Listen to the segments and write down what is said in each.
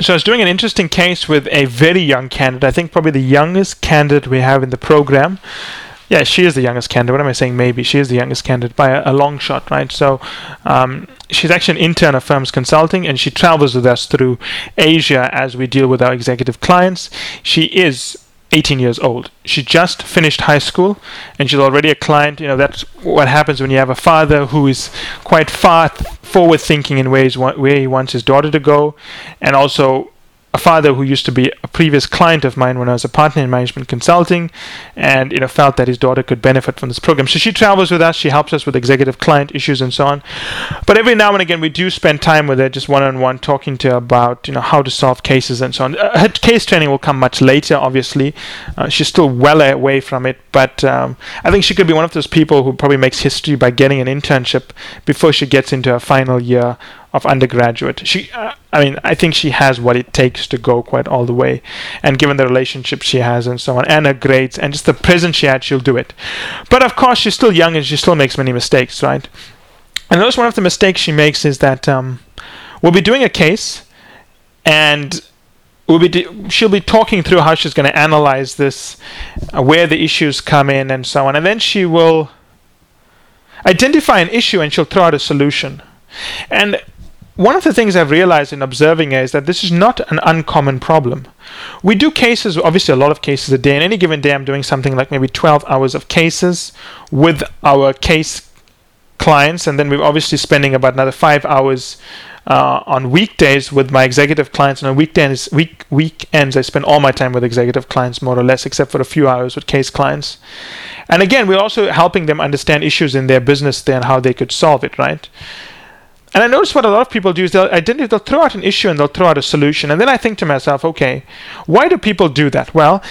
so I was doing an interesting case with a very young candidate. I think probably the youngest candidate we have in the program. Yeah, she is the youngest candidate. What am I saying? Maybe she is the youngest candidate by a, a long shot, right? So um, she's actually an intern at Firms Consulting, and she travels with us through Asia as we deal with our executive clients. She is 18 years old. She just finished high school and she's already a client. You know, that's what happens when you have a father who is quite far forward thinking in ways where he wants his daughter to go and also a father who used to be a previous client of mine when I was a partner in management consulting, and you know felt that his daughter could benefit from this program. So she travels with us. She helps us with executive client issues and so on. But every now and again, we do spend time with her, just one on one, talking to her about you know how to solve cases and so on. Uh, her case training will come much later. Obviously, uh, she's still well away from it, but um, I think she could be one of those people who probably makes history by getting an internship before she gets into her final year of undergraduate. She, uh, I mean, I think she has what it takes to go quite all the way. And given the relationship she has and so on, and her grades, and just the presence she had, she'll do it. But of course, she's still young and she still makes many mistakes, right? And those one of the mistakes she makes is that um, we'll be doing a case, and we'll be de- she'll be talking through how she's going to analyze this, uh, where the issues come in, and so on. And then she will identify an issue and she'll throw out a solution. And one of the things I've realized in observing is that this is not an uncommon problem. We do cases, obviously, a lot of cases a day. In any given day, I'm doing something like maybe 12 hours of cases with our case clients, and then we're obviously spending about another five hours uh, on weekdays with my executive clients. And on weekends, week weekends, I spend all my time with executive clients, more or less, except for a few hours with case clients. And again, we're also helping them understand issues in their business and how they could solve it, right? And I notice what a lot of people do is they'll identify, they'll throw out an issue and they'll throw out a solution. And then I think to myself, okay, why do people do that? Well,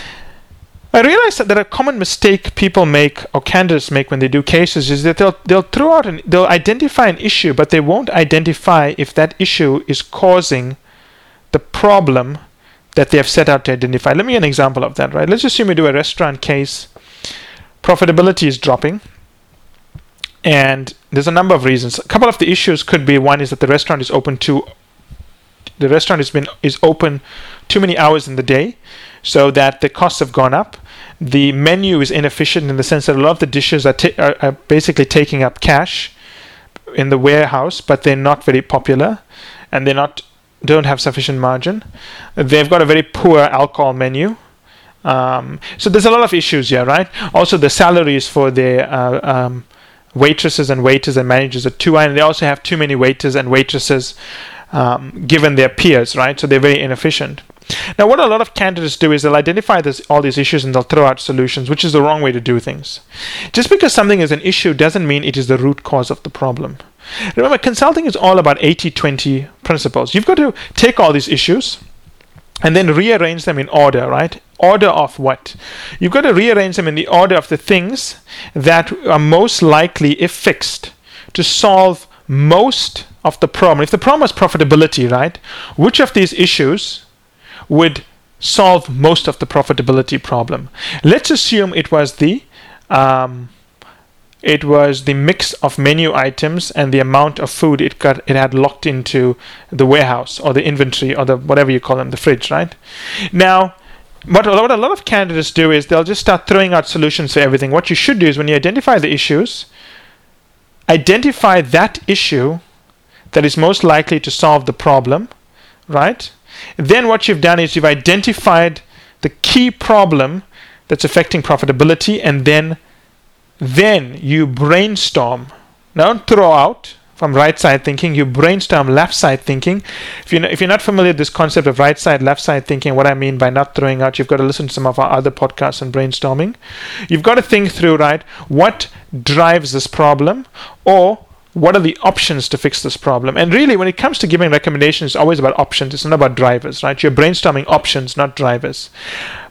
I realize that, that a common mistake people make or candidates make when they do cases is that they'll they'll throw out and they'll identify an issue, but they won't identify if that issue is causing the problem that they have set out to identify. Let me give an example of that, right? Let's assume we do a restaurant case. Profitability is dropping and there's a number of reasons. A couple of the issues could be one is that the restaurant is open too. The restaurant has been is open too many hours in the day, so that the costs have gone up. The menu is inefficient in the sense that a lot of the dishes are, ta- are, are basically taking up cash in the warehouse, but they're not very popular, and they're not don't have sufficient margin. They've got a very poor alcohol menu. Um, so there's a lot of issues here, right? Also, the salaries for the uh, um, waitresses and waiters and managers are too high, and they also have too many waiters and waitresses um, given their peers, right? So they're very inefficient. Now, what a lot of candidates do is they'll identify this, all these issues and they'll throw out solutions, which is the wrong way to do things. Just because something is an issue doesn't mean it is the root cause of the problem. Remember, consulting is all about 80 20 principles. You've got to take all these issues and then rearrange them in order, right? Order of what? You've got to rearrange them in the order of the things that are most likely, if fixed, to solve most of the problem. If the problem is profitability, right? Which of these issues would solve most of the profitability problem? Let's assume it was the um, it was the mix of menu items and the amount of food it got it had locked into the warehouse or the inventory or the whatever you call them the fridge right now what, what a lot of candidates do is they'll just start throwing out solutions for everything what you should do is when you identify the issues identify that issue that is most likely to solve the problem right then what you've done is you've identified the key problem that's affecting profitability and then then you brainstorm. Now Don't throw out from right side thinking, you brainstorm left side thinking. If, you if you're not familiar with this concept of right side, left side thinking, what I mean by not throwing out, you've got to listen to some of our other podcasts on brainstorming. You've got to think through, right, what drives this problem or what are the options to fix this problem? And really, when it comes to giving recommendations, it's always about options. It's not about drivers, right? You're brainstorming options, not drivers.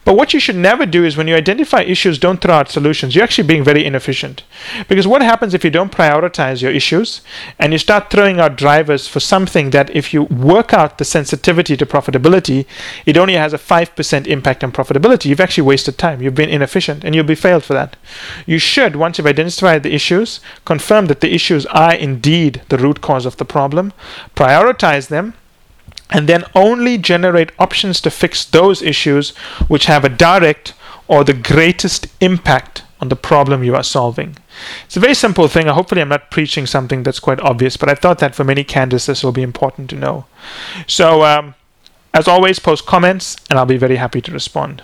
But what you should never do is when you identify issues, don't throw out solutions. You're actually being very inefficient. Because what happens if you don't prioritize your issues and you start throwing out drivers for something that, if you work out the sensitivity to profitability, it only has a 5% impact on profitability? You've actually wasted time. You've been inefficient and you'll be failed for that. You should, once you've identified the issues, confirm that the issues are indeed the root cause of the problem, prioritize them and then only generate options to fix those issues which have a direct or the greatest impact on the problem you are solving. It's a very simple thing. Hopefully, I'm not preaching something that's quite obvious, but I thought that for many candidates, this will be important to know. So, um, as always, post comments and I'll be very happy to respond.